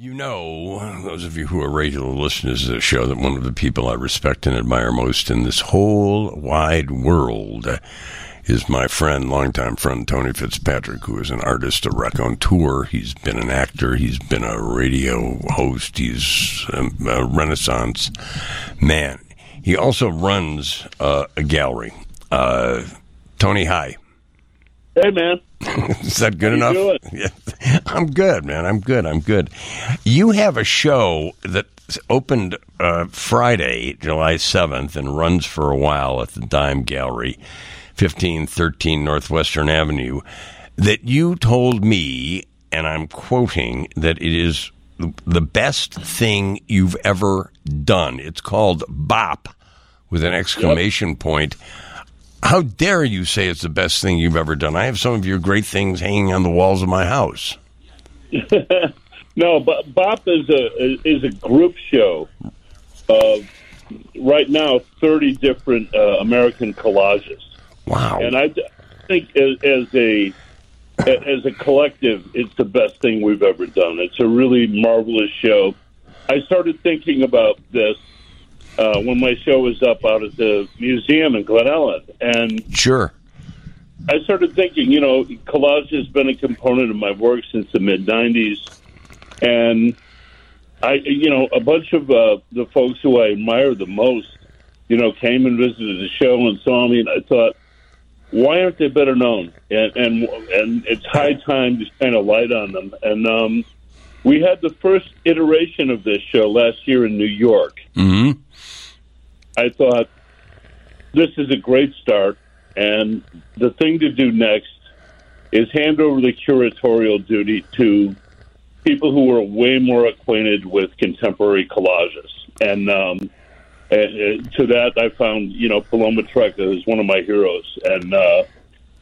You know, those of you who are regular listeners to the show, that one of the people I respect and admire most in this whole wide world is my friend, longtime friend Tony Fitzpatrick, who is an artist, a raconteur. He's been an actor. He's been a radio host. He's a, a Renaissance man. He also runs uh, a gallery. Uh, Tony, hi. Hey, man. Is that good How enough? Yeah. I'm good, man. I'm good. I'm good. You have a show that opened uh, Friday, July 7th, and runs for a while at the Dime Gallery, 1513 Northwestern Avenue, that you told me, and I'm quoting, that it is the best thing you've ever done. It's called BOP with an exclamation point. How dare you say it's the best thing you've ever done? I have some of your great things hanging on the walls of my house. No, but BOP is a is a group show of right now thirty different uh, American collages, Wow. and I think as, as a as a collective, it's the best thing we've ever done. It's a really marvelous show. I started thinking about this uh, when my show was up out at the museum in Glen Ellyn, and sure. I started thinking, you know, collage has been a component of my work since the mid '90s, and I, you know, a bunch of uh, the folks who I admire the most, you know, came and visited the show and saw me, and I thought, why aren't they better known? And and and it's high time to shine a light on them. And um, we had the first iteration of this show last year in New York. hmm I thought this is a great start, and the thing to do next is hand over the curatorial duty to people who are way more acquainted with contemporary collages. And um, uh, uh, to that, I found you know Paloma Trecka is one of my heroes, and uh,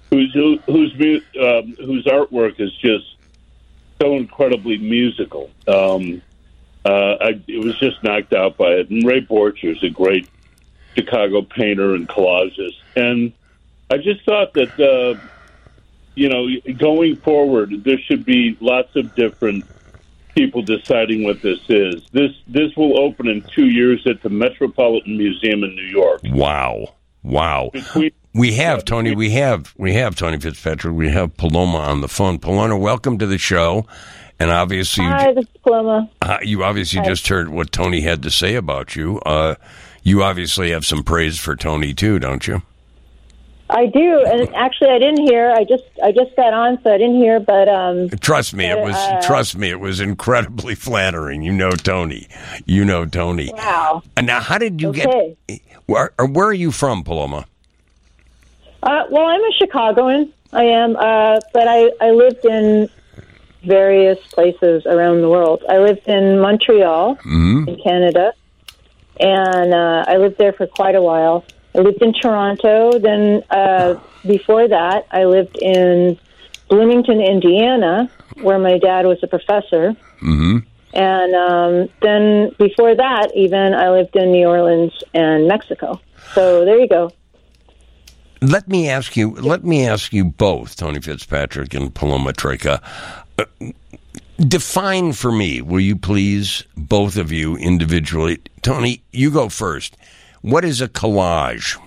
whose who, whose um, whose artwork is just so incredibly musical. Um, uh, I it was just knocked out by it. And Ray Borcher is a great Chicago painter and collages, and I just thought that uh, you know going forward there should be lots of different people deciding what this is. This this will open in two years at the Metropolitan Museum in New York. Wow. Wow. Between We have Tony. We have we have Tony Fitzpatrick. We have Paloma on the phone. Paloma, welcome to the show. And obviously, you, Hi, this is Paloma. uh, you obviously just heard what Tony had to say about you. Uh, you obviously have some praise for Tony too, don't you? I do, and actually, I didn't hear. I just I just got on, so I didn't hear. But um, Trust me, it was. Uh, trust me, it was incredibly flattering. You know Tony. You know Tony. wow. And now, how did you Okay. get? Where, where are you from, Paloma? Uh, well, I'm a Chicagoan. I am, uh, but I I lived in various places around the world. I lived in Montreal, in Canada, and uh, I lived there for quite a while. I lived in Toronto. Then uh, before that, I lived in Bloomington, Indiana, where my dad was a professor. Mm-hmm. And um, then before that, even I lived in New Orleans and Mexico. So there you go. Let me ask you. Let me ask you both, Tony Fitzpatrick and Paloma Trecka. Uh, define for me, will you please, both of you individually. Tony, you go first. What is a collage?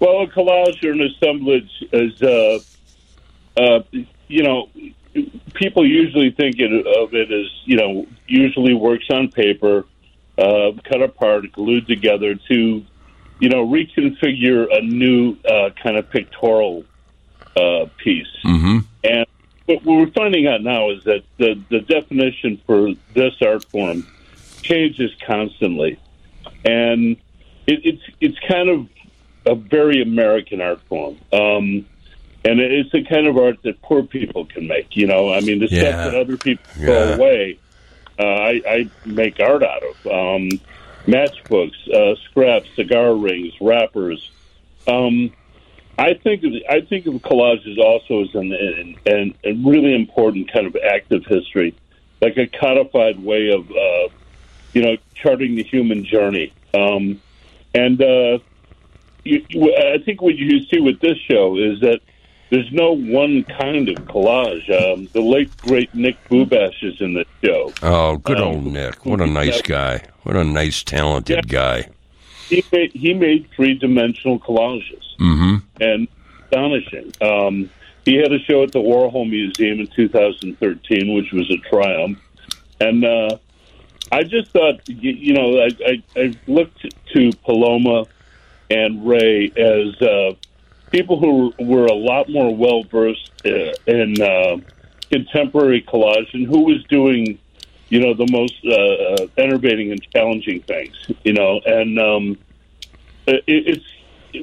Well, a collage or an assemblage is, uh, uh, you know, people usually think of it as, you know, usually works on paper, uh, cut apart, glued together to, you know, reconfigure a new uh, kind of pictorial uh, piece. Mm-hmm. And what we're finding out now is that the, the definition for this art form changes constantly. And it, it's it's kind of a very American art form. Um, and it's the kind of art that poor people can make. You know, I mean, the Yeah. stuff that other people Yeah. throw away, uh, I, I make art out of. Um, matchbooks, uh, scraps, cigar rings, wrappers. Um, I think of I think of collages also as an, an, an, really important kind of active history, like a codified way of uh, you know charting the human journey. Um, and uh, you- I think what you see with this show is that there's no one kind of collage. Um, the late great Nick Bubash is in the show. Oh, good Um, old Nick. What a nice guy. What a nice, talented guy. He made he made three dimensional collages, Mm-hmm. and astonishing. Um, he had a show at the Warhol Museum in 2013, which was a triumph, and uh, I just thought, you, you know, I, I, I looked to Paloma and Ray as uh, people who were a lot more well versed uh, in uh, contemporary collage and who was doing, you know, the most uh, uh, enervating and challenging things, you know, and um, it, it's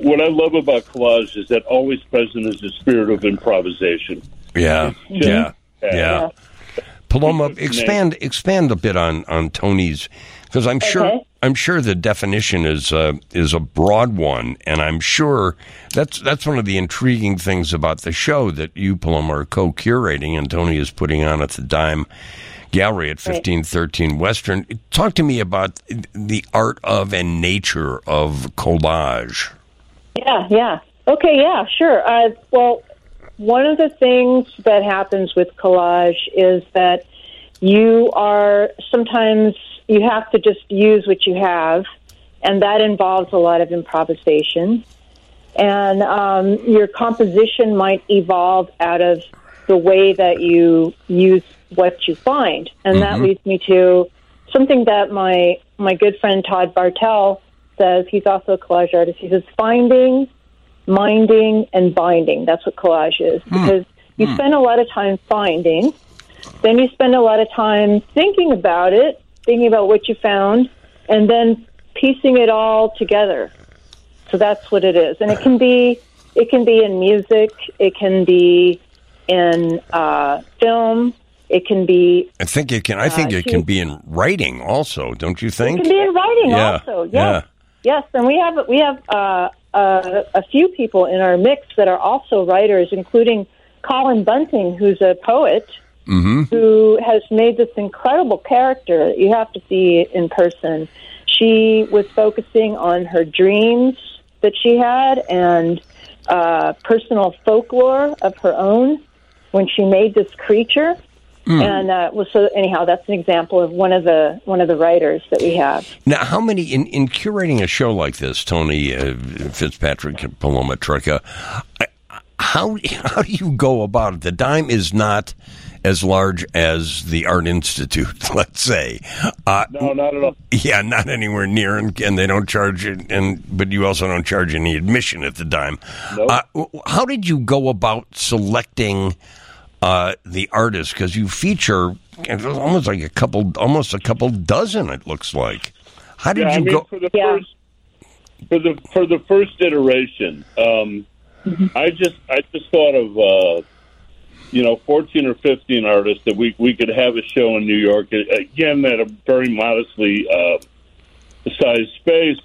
what I love about collage is that always present is the spirit of improvisation. Yeah, yeah, yeah. Yeah. Paloma, expand expand a bit on on Tony's because I'm sure Okay. I'm sure the definition is uh, is a broad one, and I'm sure that's that's one of the intriguing things about the show that you Paloma are co-curating and Tony is putting on at the Dime Gallery at 1513 Western. Talk to me about the art of and nature of collage. Yeah, yeah. Okay, yeah, sure. Uh, well, one of the things that happens with collage is that you are sometimes you have to just use what you have, and that involves a lot of improvisation. And um, your composition might evolve out of the way that you use what you find, and that mm-hmm. leads me to something that my my good friend Todd Bartel says. He's also a collage artist. He says finding minding and binding. That's what collage is hmm. because you hmm. spend a lot of time finding, then you spend a lot of time thinking about it, thinking about what you found, and then piecing it all together. So that's what it is, and it can be it can be in music, it can be in uh, film, it can be I think it can. I think Uh, it can be in writing also. Don't you think? it can be in writing Yeah, also. Yes. yeah. Yes, and we have we have uh, uh, a few people in our mix that are also writers, including Colin Bunting, who's a poet Mm-hmm. who has made this incredible character that you have to see in person. She was focusing on her dreams that she had and uh, personal folklore of her own when she made this creature. And uh, well, so anyhow, that's an example of one of the one of the writers that we have. Now, how many in, in curating a show like this, Tony uh, Fitzpatrick and Paloma? I- How how do you go about it? The dime is not as large as the Art Institute, let's say. Uh, No, not at all. yeah, not anywhere near, and, and they don't charge it. And but you also don't charge any admission at the dime. Nope. Uh, how did you go about selecting uh, the artists? Because you feature almost like a couple, almost a couple dozen. It looks like. How did Yeah, I you mean, go? for the Yeah. first for the for the first iteration, um, Mm-hmm. I just I just thought of uh, you know fourteen or fifteen artists that we we could have a show in New York again at a very modestly uh, sized space,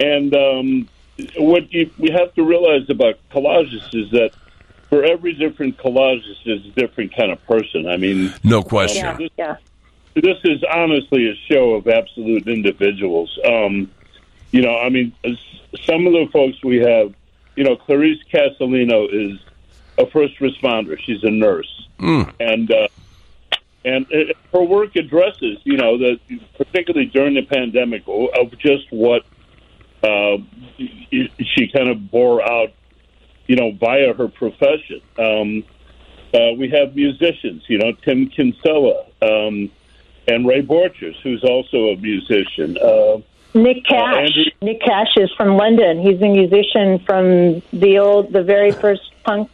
and um, what you, we have to realize about collages is that for every different collage, is a different kind of person. I mean, No question. Yeah, yeah. this is honestly a show of absolute individuals. Um, you know, I mean, some of the folks we have, you know, Clarice Castellino is a first responder. She's a nurse, and uh, and uh, her work addresses, you know, the particularly during the pandemic of just what uh, she kind of bore out, you know, via her profession. Um, uh, we have musicians, you know, Tim Kinsella um, and Ray Borchers, who's also a musician. Uh, Nick Cash. Andrew- Nick Cash is from London. He's a musician from the old, the very first punk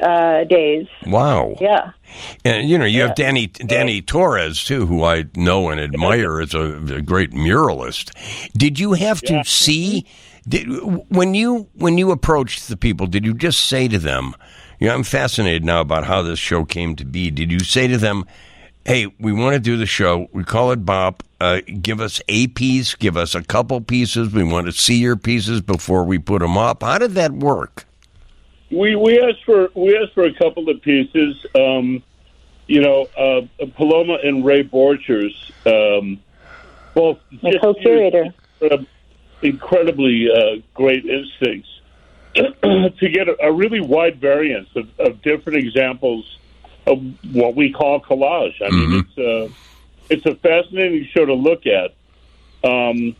uh, days. Wow. Yeah. And you know, you have Danny Danny Torres too, who I know and admire as a, a great muralist. Did you have to Yeah. see did, when you when you approached the people? Did you just say to them? You know, I'm fascinated now about how this show came to be. Did you say to them, "Hey, we want to do the show. We call it Bop. Uh, give us a piece. Give us a couple pieces. We want to see your pieces before we put them up." How did that work? we we asked for we asked for a couple of pieces. Um, you know, uh, Paloma and Ray Borchers, um, both My co-curator. incredibly uh, great instincts to get a, a really wide variance of, of different examples of what we call collage. I mean, it's a it's a fascinating show to look at um,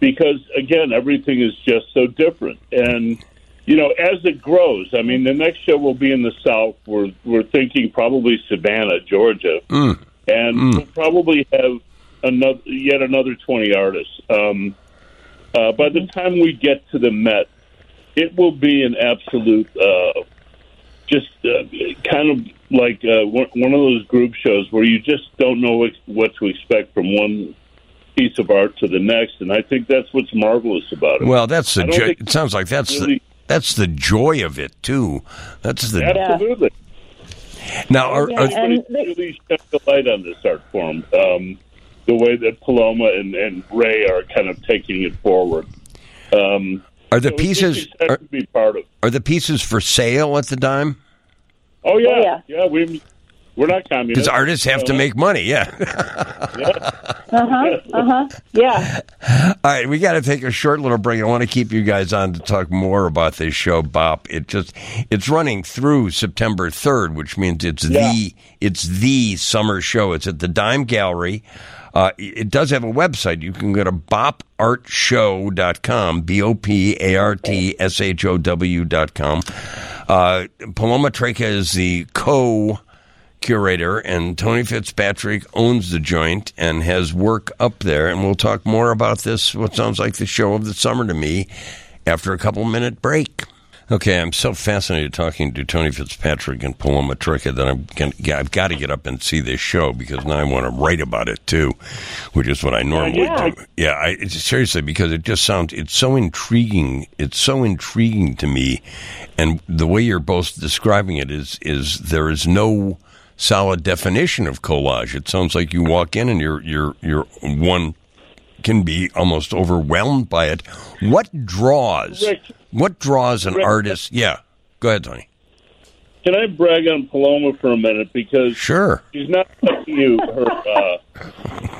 because again, everything is just so different. And you know, as it grows, I mean, the next show will be in the South. We're we're thinking probably Savannah, Georgia, and we'll probably have another yet another twenty artists. Um, uh, by the time we get to the Met, it will be an absolute, uh, just uh, kind of like uh, one one of those group shows where you just don't know what, what to expect from one piece of art to the next, and I think that's what's marvelous about it. Well, that's the. I Jo- it sounds like that's really- the. That's the joy of it too. That's the Absolutely. now. Are, Yeah, are, and Really, the- shed the light on this art form. Um, the way that Paloma and, and Ray are kind of taking it forward. Um, are the so pieces are, to be part of. are the pieces for sale at the dime? Oh yeah, Oh, yeah. yeah. We we're not communists. Because artists have to make money. Yeah. uh-huh, uh-huh. Yeah. All right, we got to take a short little break. I want to keep you guys on to talk more about this show, Bop. It just it's running through September third, which means it's Yeah. the it's the summer show. It's at the Dime Gallery. Uh, it does have a website. You can go to bopartshow.com, B O P A R T S H O W dot com. Uh, Paloma Trecka is the co curator, and Tony Fitzpatrick owns the joint and has work up there. And we'll talk more about this, what sounds like the show of the summer to me, after a couple minute break. Okay, I'm so fascinated talking to Tony Fitzpatrick and Paloma Trecka that I'm gonna, I've got to get up and see this show because now I want to write about it too, which is what I normally Yeah. do. Yeah, I, it's seriously because it just sounds it's so intriguing. It's so intriguing to me, and the way you're both describing it is is there is no solid definition of collage. It sounds like you walk in and you're you're you're one can be almost overwhelmed by it. What draws? Rick. What draws an Rick. artist? Yeah, go ahead, Tony. Can I brag on Paloma for a minute because Sure. she's not telling you her uh,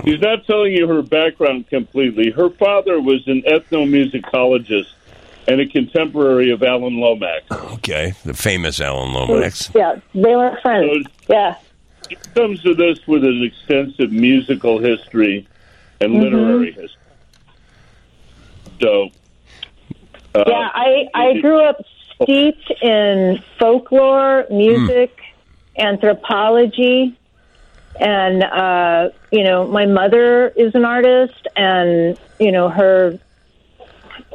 she's not telling you her background completely. Her father was an ethnomusicologist and a contemporary of Alan Lomax. Okay, the famous Alan Lomax. Yeah. They were friends. Yeah. He comes to this with an extensive musical history and Mm-hmm. literary history. So, uh, Yeah, I, I grew up steeped in folklore, music, anthropology, and uh, you know, my mother is an artist, and you know, her,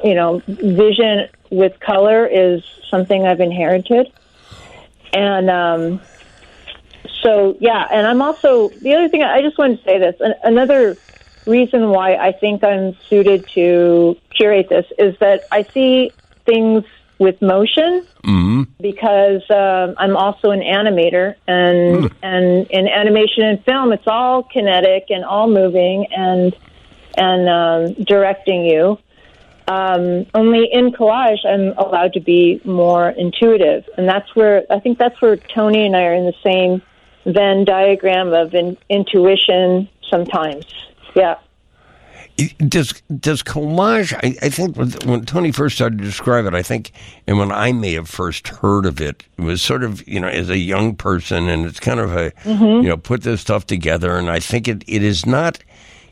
you know, vision with color is something I've inherited, and um, so yeah, and I'm also the other thing I just wanted to say this an, another reason why I think I'm suited to curate this is that I see things with motion because um, I'm also an animator, and and in animation and film, it's all kinetic and all moving and and um, directing you. Um, only in collage, I'm allowed to be more intuitive, and that's where I think that's where Tony and I are in the same Venn diagram of in, intuition. Sometimes, yeah. Does does collage? I, I think when, Tony first started to describe it, I think, and when I may have first heard of it, it was sort of you know as a young person, and it's kind of a you know put this stuff together, and I think it, it is not.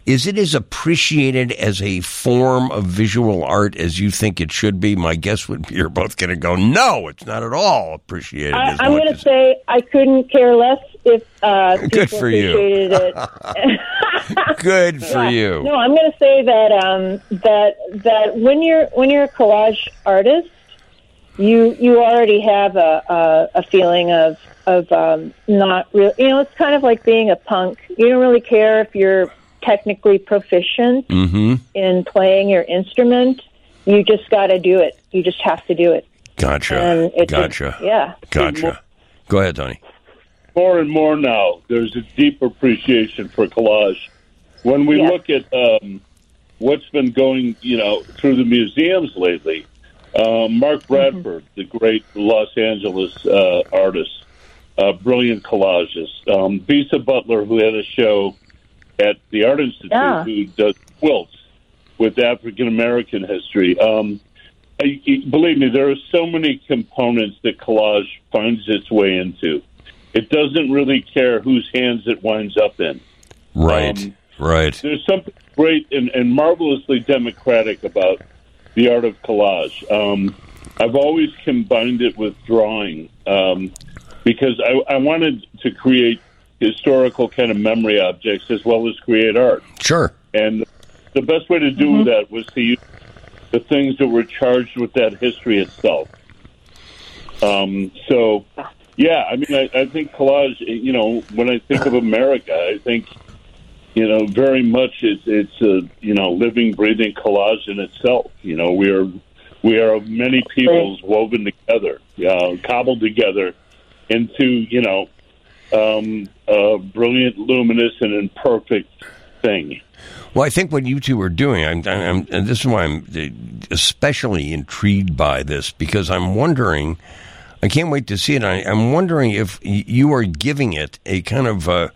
Is it as appreciated as a form of visual art as you think it should be? My guess would be you're both going to go, no, it's not at all appreciated. I, as I'm going to say I couldn't care less if uh, Good people for you. appreciated it. good for Yeah. you. No, I'm going to say that um, that that when you're when you're a collage artist, you you already have a a, a feeling of of um, not real. You know, it's kind of like being a punk. You don't really care if you're technically proficient Mm-hmm. in playing your instrument. You just got to do it. You just have to do it. Gotcha. And it's a- gotcha. yeah. Gotcha. Go ahead, Tony. more and more now, there's a deep appreciation for collage. When we Yeah. look at um, what's been going, you know, through the museums lately, um, Mark Bradford, the great Los Angeles uh, artist, uh, brilliant collages. Um, Bisa Butler, who had a show at the Art Institute, Yeah. who does quilts with African American history. Um, I, believe me, there are so many components that collage finds its way into. It doesn't really care whose hands it winds up in. Right, Um, right. There's something great and, and marvelously democratic about the art of collage. Um, I've always combined it with drawing um, because I, I wanted to create historical kind of memory objects as well as create art. Sure. And the best way to do that was to use the things that were charged with that history itself. Um, so, yeah, I mean, I, I think collage. You know, when I think of America, I think you know very much it's it's a you know living, breathing collage in itself. You know, we are we are many peoples woven together, uh, cobbled together into you know um, a brilliant, luminous, and imperfect thing. Well, I think what you two are doing, I'm, I'm, and this is why I'm especially intrigued by this because I'm wondering, I can't wait to see it. I, I'm wondering if you are giving it a kind of uh,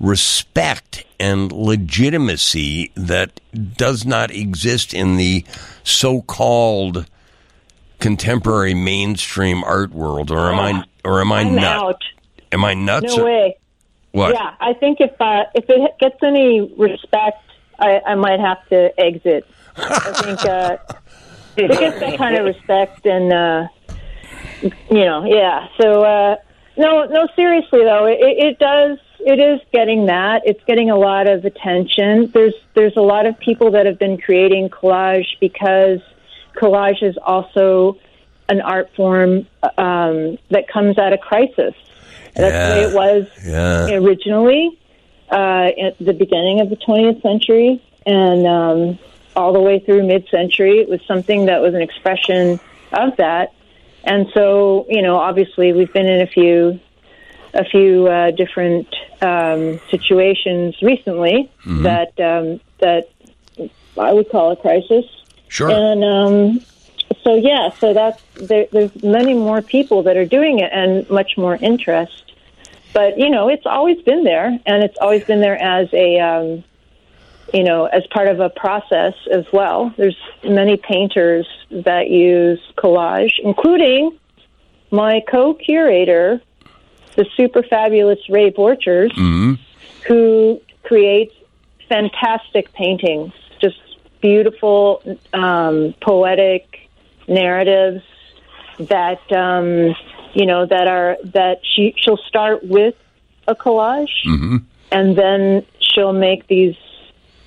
respect and legitimacy that does not exist in the so-called contemporary mainstream art world, or am I, or am I I'm nut? out. Am I nuts? No or- way. What? Yeah, I think if uh, if it gets any respect, I, I might have to exit. I think uh, if it gets that kind of respect, and uh, you know, yeah. So uh, no, no, seriously though, it, it does. It is getting that. It's getting a lot of attention. There's there's a lot of people that have been creating collage because collage is also an art form um, that comes out of crisis. That's the way it was Yeah. originally uh, at the beginning of the 20th century and um, all the way through mid-century. It was something that was an expression of that. And so, you know, obviously we've been in a few a few uh, different um, situations recently that um, that I would call a crisis. Sure. And um, so, yeah, so that's there, there's many more people that are doing it and much more interest. But you know, it's always been there, and it's always been there as a um, you know as part of a process as well. There's many painters that use collage, including my co-curator, the super fabulous Ray Borchers, who creates fantastic paintings, just beautiful, um, poetic narratives that um, you know that are that she she'll start with a collage, and then she'll make these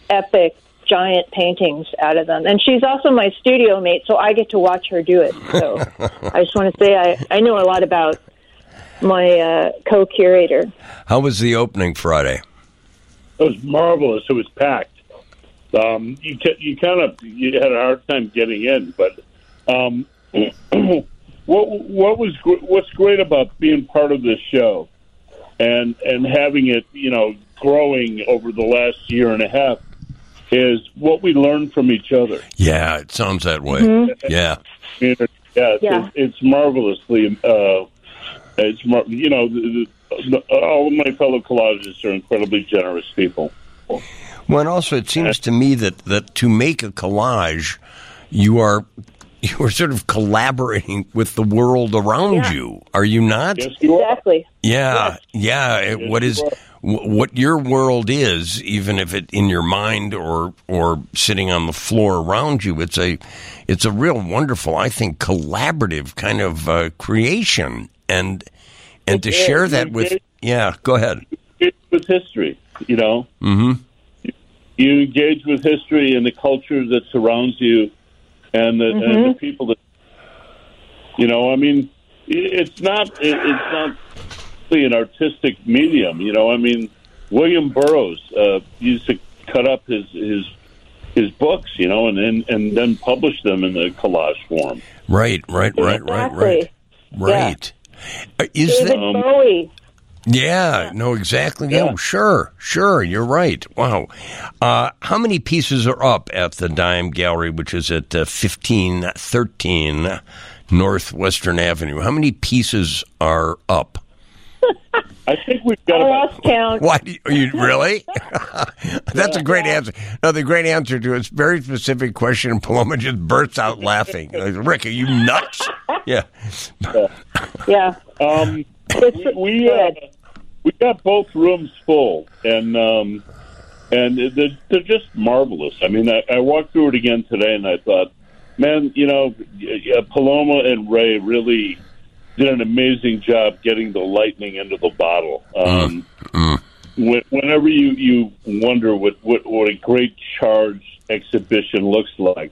epic giant paintings out of them. And she's also my studio mate, so I get to watch her do it. So I just want to say I I know a lot about my uh, co-curator. How was the opening Friday? It was marvelous. It was packed. Um, you ca- you kind of you had a hard time getting in, but um, what what was what's great about being part of this show and and having it you know growing over the last year and a half is what we learn from each other. Yeah, it sounds that way. Yeah. Yeah, it's, Yeah. it's, it's marvelously. Uh, it's mar- you know the, the, all of my fellow collagists are incredibly generous people. Well, and also it seems to me that, that to make a collage, you are you are sort of collaborating with the world around Yeah. you. Are you not? Yes, you are. Exactly. Yeah, yeah. it- what you is are. wh- what your world is, even if it in your mind or or sitting on the floor around you, it's a it's a real wonderful, I think, collaborative kind of uh, creation, and and to It share that with yeah. Go ahead. engage with history. You know, Mm-hmm. you engage with history and the culture that surrounds you, and the, and the people that. You know, I mean, i- it's not it, it's not really an artistic medium. You know, I mean, William Burroughs uh, used to cut up his his his books. You know, and then and then publish them in the collage form. Right, right, right, right, right, Exactly. right. Uh, Is David that? Bowie. Yeah, no, exactly. Yeah. Yeah. sure, sure. You're right. Wow. Uh, how many pieces are up at the Dime Gallery, which is at uh, 1513 Northwestern Avenue? How many pieces are up? I think we've got I about lost count. Why you, are you really? That's a great answer. No, the great answer to a very specific question, and Paloma just bursts out laughing. Like, Rick, are you nuts? Yeah. Yeah. Um, It's we we, uh, good. We got both rooms full, and um, and they're, they're just marvelous. I mean, I, I walked through it again today, and I thought, man, you know, Paloma and Ray really did an amazing job getting the lightning into the bottle. Um, whe- Whenever you you wonder what, what what a great charge exhibition looks like,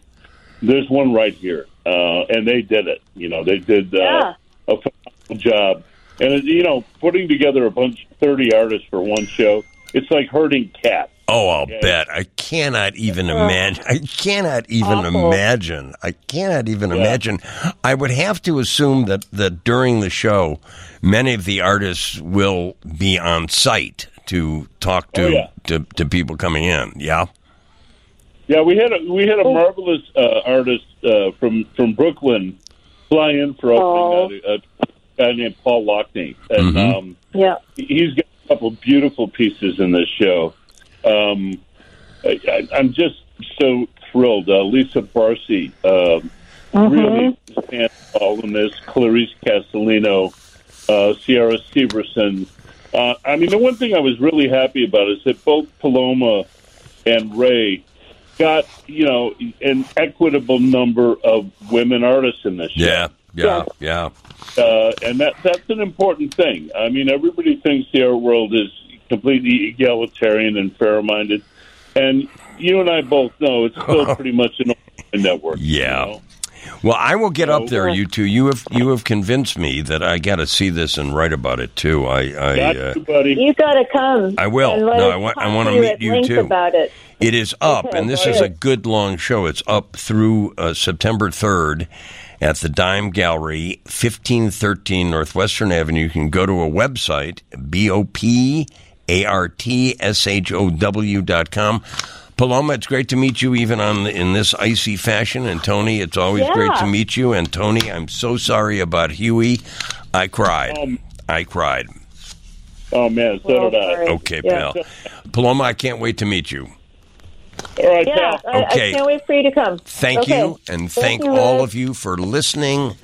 there's one right here, uh, and they did it. You know, they did uh, Yeah. a phenomenal job. And you know, putting together a bunch thirty artists for one show, it's like herding cats. Oh, I'll bet. I cannot even imagine. I cannot even Awful. imagine. I cannot even Yeah. imagine. I would have to assume that, that during the show, many of the artists will be on site to talk to Oh, yeah. to, to people coming in. Yeah. Yeah, we had a we had a marvelous uh, artist uh, from from Brooklyn fly in for opening. A, a guy named Paul Lockney, and Mhm. um, Yeah. he's got a couple beautiful pieces in this show. Um, I, I, I'm just so thrilled. Uh, Lisa Barcy um, really stands tall in this. Clarice Castellino, uh, Sierra Severson. Uh, I mean, the one thing I was really happy about is that both Paloma and Ray got you know an equitable number of women artists in this show. Yeah. Yeah. Yeah. Uh, and that that's an important thing. I mean, everybody thinks the art world is completely egalitarian and fair-minded, and you and I both know it's still pretty much an open network. you Yeah. know? Well, I will get up there, you two. You have you have convinced me that I got to see this and write about it too. I I Got uh, you, buddy. You got to come. I will. No, I want- I wanna meet you, length too. About it. It is up, Okay, and this go is a good long show. It's up through uh, September 3rd at the Dime Gallery, 1513 Northwestern Avenue. You can go to a website, B O P A R T S H O W dot com. Paloma, it's great to meet you even on in this icy fashion. And Tony, it's always Yeah. great to meet you. And Tony, I'm so sorry about Huey. I cried. Um, I cried. Oh man, so Well, did I. Okay, Yeah. pal. Paloma, I can't wait to meet you. All right, Yeah. I, Okay. I can't wait for you to come. Thank Okay. you, and thank, you, all Rick. of you for listening.